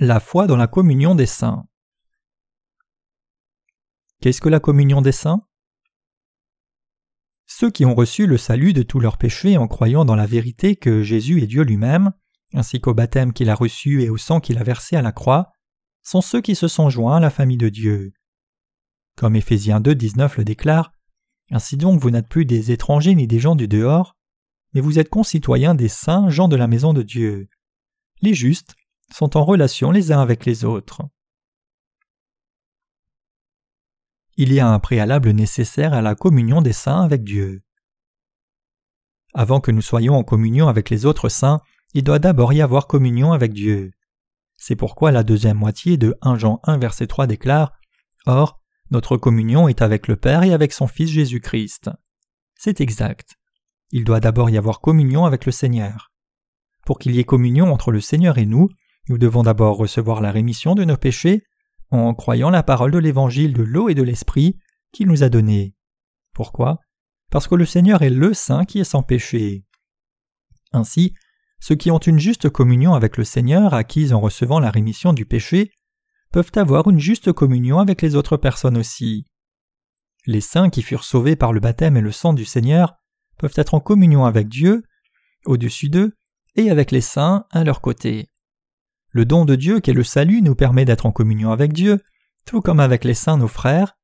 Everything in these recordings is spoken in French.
La foi dans la communion des saints. Qu'est-ce que la communion des saints? Ceux qui ont reçu le salut de tous leurs péchés en croyant dans la vérité que Jésus est Dieu lui-même, ainsi qu'au baptême qu'il a reçu et au sang qu'il a versé à la croix, sont ceux qui se sont joints à la famille de Dieu. Comme Éphésiens 2, 19 le déclare, Ainsi donc vous n'êtes plus des étrangers ni des gens du dehors, mais vous êtes concitoyens des saints, gens de la maison de Dieu. Les justes sont en relation les uns avec les autres. Il y a un préalable nécessaire à la communion des saints avec Dieu. Avant que nous soyons en communion avec les autres saints, il doit d'abord y avoir communion avec Dieu. C'est pourquoi la deuxième moitié de 1 Jean 1 verset 3 déclare Or, notre communion est avec le Père et avec son Fils Jésus-Christ. C'est exact. Il doit d'abord y avoir communion avec le Seigneur. Pour qu'il y ait communion entre le Seigneur et nous, nous devons d'abord recevoir la rémission de nos péchés en croyant la parole de l'évangile de l'eau et de l'esprit qu'il nous a donné. Pourquoi? Parce que le Seigneur est le Saint qui est sans péché. Ainsi, ceux qui ont une juste communion avec le Seigneur acquise en recevant la rémission du péché peuvent avoir une juste communion avec les autres personnes aussi. Les saints qui furent sauvés par le baptême et le sang du Seigneur peuvent être en communion avec Dieu, au-dessus d'eux, et avec les saints à leur côté. Le don de Dieu qu'est le salut nous permet d'être en communion avec Dieu, tout comme avec les saints nos frères.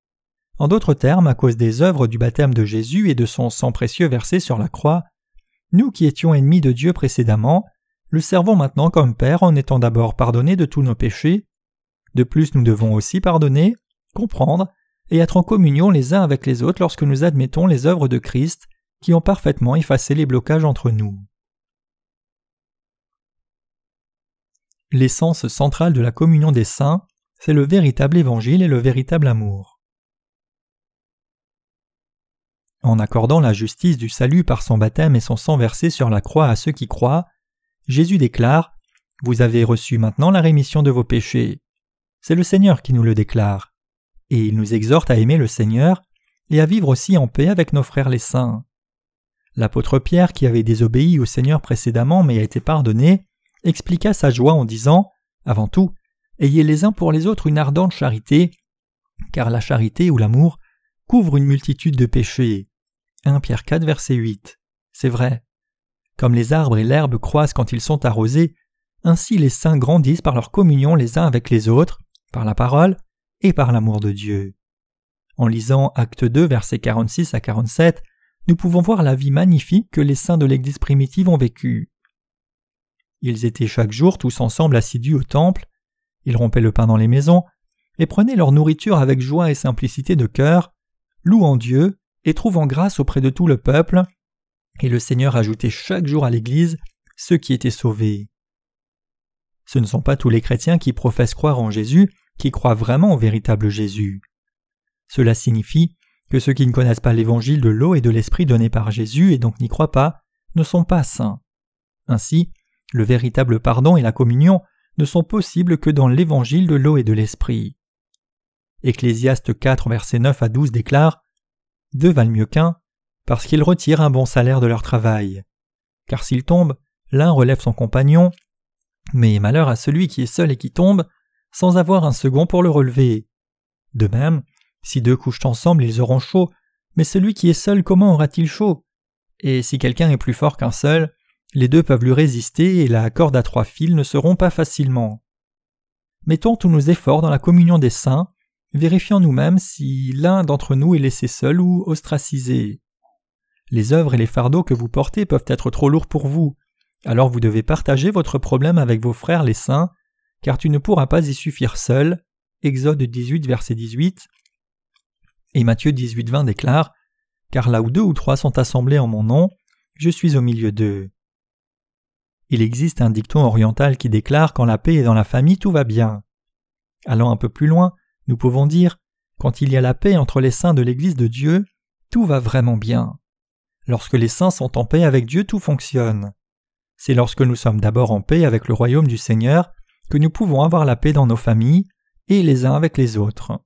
En d'autres termes, à cause des œuvres du baptême de Jésus et de son sang précieux versé sur la croix, nous qui étions ennemis de Dieu précédemment, le servons maintenant comme Père en étant d'abord pardonnés de tous nos péchés. De plus, nous devons aussi pardonner, comprendre et être en communion les uns avec les autres lorsque nous admettons les œuvres de Christ qui ont parfaitement effacé les blocages entre nous. L'essence centrale de la communion des saints, c'est le véritable évangile et le véritable amour. En accordant la justice du salut par son baptême et son sang versé sur la croix à ceux qui croient, Jésus déclare Vous avez reçu maintenant la rémission de vos péchés. C'est le Seigneur qui nous le déclare. Et il nous exhorte à aimer le Seigneur et à vivre aussi en paix avec nos frères les saints. L'apôtre Pierre, qui avait désobéi au Seigneur précédemment mais a été pardonné, expliqua sa joie en disant Avant tout, ayez les uns pour les autres une ardente charité, car la charité ou l'amour couvre une multitude de péchés. 1 Pierre 4, verset 8. C'est vrai. Comme les arbres et l'herbe croissent quand ils sont arrosés, ainsi les saints grandissent par leur communion les uns avec les autres, par la parole et par l'amour de Dieu. En lisant Acte 2, versets 46 à 47, nous pouvons voir la vie magnifique que les saints de l'Église primitive ont vécue. Ils étaient chaque jour tous ensemble assidus au temple, ils rompaient le pain dans les maisons, et prenaient leur nourriture avec joie et simplicité de cœur, louant Dieu et trouvant grâce auprès de tout le peuple, et le Seigneur ajoutait chaque jour à l'Église ceux qui étaient sauvés. Ce ne sont pas tous les chrétiens qui professent croire en Jésus, qui croient vraiment au véritable Jésus. Cela signifie que ceux qui ne connaissent pas l'évangile de l'eau et de l'esprit donné par Jésus et donc n'y croient pas, ne sont pas saints. Ainsi, le véritable pardon et la communion ne sont possibles que dans l'évangile de l'eau et de l'esprit. Ecclésiaste 4, versets 9 à 12 déclare Deux valent mieux qu'un, parce qu'ils retirent un bon salaire de leur travail. Car s'ils tombent, l'un relève son compagnon, mais malheur à celui qui est seul et qui tombe, sans avoir un second pour le relever. De même, si deux couchent ensemble, ils auront chaud, mais celui qui est seul, comment aura-t-il chaud? Et si quelqu'un est plus fort qu'un seul, les deux peuvent lui résister et la corde à trois fils ne se rompt pas facilement. Mettons tous nos efforts dans la communion des saints, vérifiant nous-mêmes si l'un d'entre nous est laissé seul ou ostracisé. Les œuvres et les fardeaux que vous portez peuvent être trop lourds pour vous, alors vous devez partager votre problème avec vos frères les saints car tu ne pourras pas y suffire seul. Exode 18, verset 18. Et Matthieu 18, 20 déclare Car là où deux ou trois sont assemblés en mon nom, je suis au milieu d'eux. Il existe un dicton oriental qui déclare Quand la paix est dans la famille, tout va bien. Allant un peu plus loin, nous pouvons dire Quand il y a la paix entre les saints de l'Église de Dieu, tout va vraiment bien. Lorsque les saints sont en paix avec Dieu, tout fonctionne. C'est lorsque nous sommes d'abord en paix avec le royaume du Seigneur que nous pouvons avoir la paix dans nos familles et les uns avec les autres.